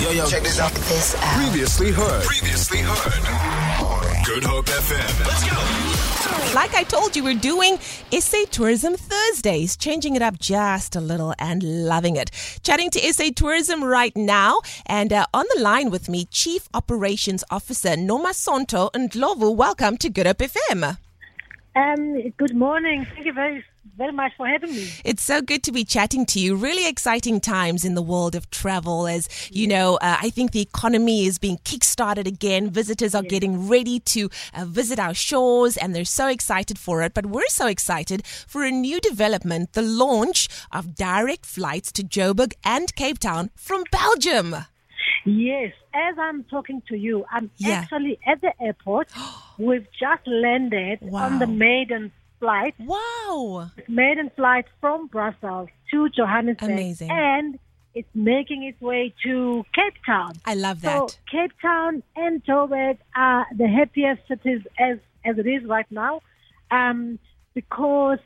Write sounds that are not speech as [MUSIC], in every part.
Yo, yo, check this out. This out. Previously heard. Previously heard. Good Hope FM. Let's go. Like I told you, we're doing SA Tourism Thursdays, changing it up just a little and loving it. Chatting to SA Tourism right now, and uh, on the line with me, Chief Operations Officer Nomasonto and Ndlovu. Welcome to Good Hope FM. Um, good morning. Thank you very, very much for having me. It's so good to be chatting to you. Really exciting times in the world of travel. As you know, uh, I think the economy is being kickstarted again. Visitors are getting ready to uh, visit our shores and they're so excited for it. But we're so excited for a new development the launch of direct flights to Joburg and Cape Town from Belgium. Yes, as I'm talking to you, I'm Yeah. actually at the airport. [GASPS] We've just landed on the Wow. maiden flight, Wow. maiden flight from Brussels to Johannesburg, Amazing. and it's making its way to Cape Town. I love that. So. Cape Town and Joburg are the happiest cities as as it is right now, um, because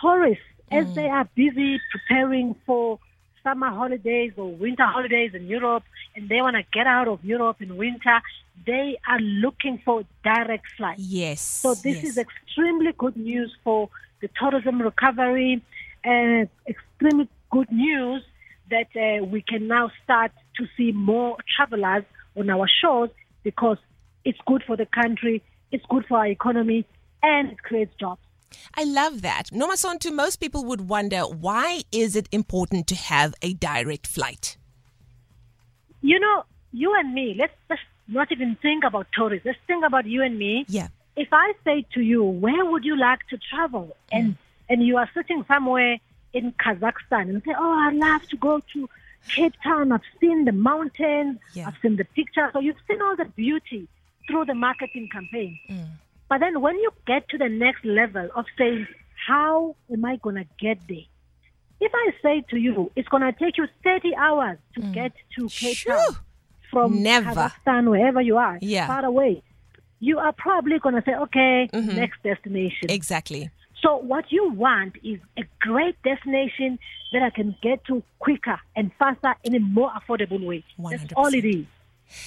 tourists, as Mm. they are busy preparing for summer holidays or winter holidays in Europe, and they want to get out of Europe in winter, they are looking for direct flights. Yes. So this yes. is extremely good news for the tourism recovery, and extremely good news that uh, we can now start to see more travelers on our shores because it's good for the country, it's good for our economy, and it creates jobs. I love that. Nomasonto, most people would wonder why is it important to have a direct flight? You know, you and me, let's just not even think about tourists. Let's think about you and me. Yeah. if I say to you, where would you like to travel? And mm. and you are sitting somewhere in Kazakhstan and say, oh, I'd love to go to Cape Town. I've seen the mountains. Yeah. I've seen the pictures. So you've seen all the beauty through the marketing campaign. Mm. But then when you get to the next level of saying, how am I going to get there? If I say to you, it's going to take you 30 hours to mm. get to Cape Shoo. Town from Never. Kazakhstan, wherever you are, Yeah. far away, you are probably going to say, okay, Mm-hmm. next destination. Exactly. So what you want is a great destination that I can get to quicker and faster in a more affordable way. That's 100%. all it is.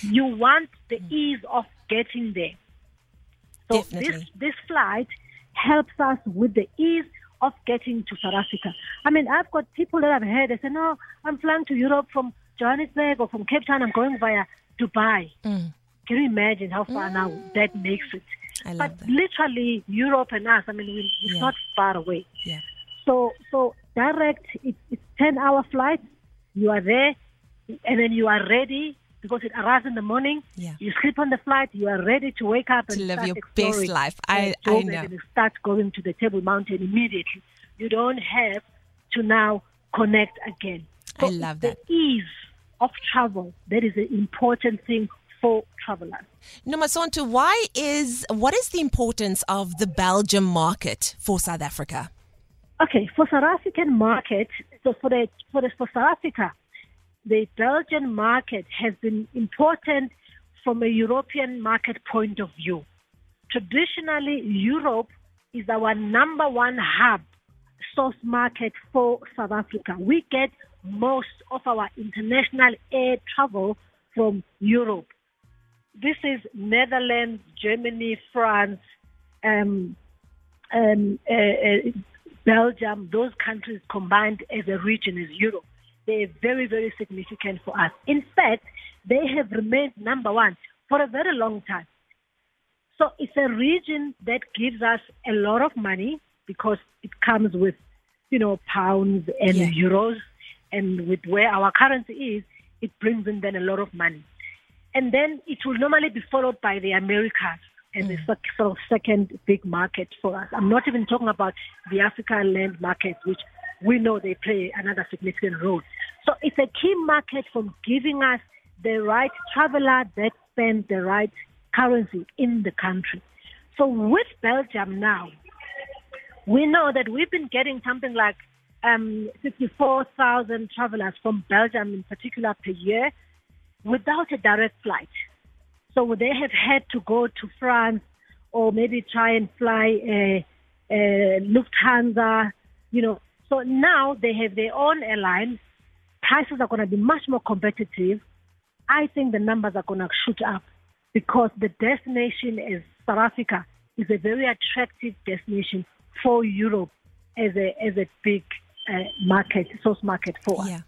You want the ease of getting there. So this this flight helps us with the ease of getting to South Africa. I mean, I've got people that I've heard they say, "No, I'm flying to Europe from Johannesburg or from Cape Town. I'm going via Dubai." Mm. Can you imagine how far now that makes it? I but that. literally, Europe and us, I mean, it's Yeah. not far away. Yeah. So, so direct, it's, it's 10 hour flight. You are there, and then you are ready because it arrives in the morning. Yeah. You sleep on the flight. You are ready to wake up and live start your best life. I- I know. And start going to the Table Mountain immediately. You don't have to now connect again. I love it's The ease of travel that is an important thing for travelers. Nomasonto, why is what is the importance of the Belgium market for South Africa? Okay, for South African market, so for the for the for South Africa, the Belgian market has been important from a European market point of view. Traditionally, Europe is our number one hub source market for South Africa. We get most of our international air travel from Europe. This is Netherlands, Germany, France, um, um, uh, uh, Belgium, those countries combined as a region is Europe. They are very, very significant for us. In fact, they have remained number one for a very long time. So it's a region that gives us a lot of money because it comes with, you know, pounds and Yeah. euros, and with where our currency is, it brings in then a lot of money. And then it will normally be followed by the Americas as a mm. sec- sort of second big market for us. I'm not even talking about the African land market, which we know they play another significant role. So it's a key market from giving us the right traveler that spends the right currency in the country. So with Belgium now, we know that we've been getting something like um, 54,000 travelers from Belgium in particular per year without a direct flight. So they have had to go to France or maybe try and fly uh, uh, Lufthansa, you know. So now they have their own airline. Prices are going to be much more competitive. I think the numbers are going to shoot up because the destination is South Africa is a very attractive destination for Europe as a as a big market, source market for us. Yeah.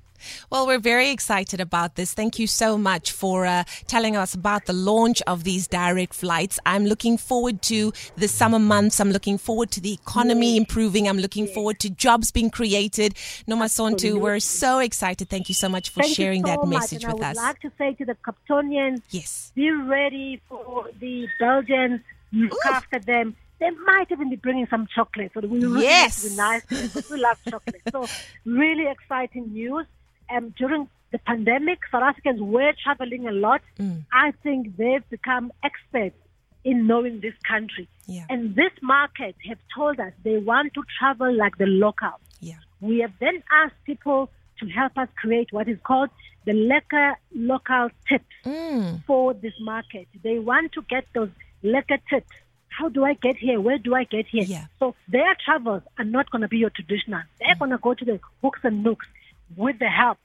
Well, we're very excited about this. Thank you so much for uh, telling us about the launch of these direct flights. I'm looking forward to the summer months. I'm looking forward to the economy improving. I'm looking forward to jobs being created. Nomasonto, we're so excited. Thank you so much for Thank sharing so that message with I us. would like to say to the Capetonians, yes, be ready for the Belgians. Look Ooh. after them they might even be bringing some chocolate. So we really yes. be nice because we love chocolate. So really exciting news. Um, during the pandemic, South Africans were traveling a lot. Mm. I think they've become experts in knowing this country. Yeah. And this market have told us they want to travel like the locals. Yeah. We have then asked people to help us create what is called the lekker local tips mm. for this market. They want to get those lekker tips. How do I get here? Where do I get here? Yeah. So their travels are not going to be your traditional. They're mm. going to go to the hooks and nooks with the help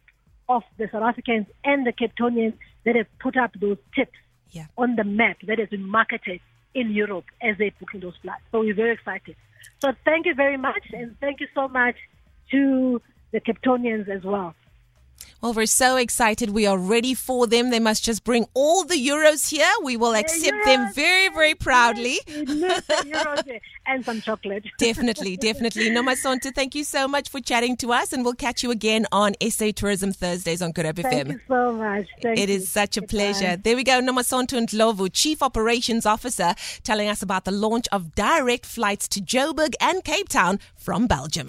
of the South Africans and the Capetonians that have put up those tips yeah. on the map that has been marketed in Europe as they're booking those flights. So we're very excited. So thank you very much, and thank you so much to the Capetonians as well. Well, we're so excited. We are ready for them. They must just bring all the euros here. We will accept yes, them very, very proudly. Yes, and some chocolate. [LAUGHS] definitely, definitely. Nomasonto, thank you so much for chatting to us, and we'll catch you again on SA Tourism Thursdays on Good Hope Thank FM. you so much. Thank It you. is such a Goodbye. pleasure. There we go. Nomasonto Ndlovu, Chief Operations Officer, telling us about the launch of direct flights to Joburg and Cape Town from Belgium.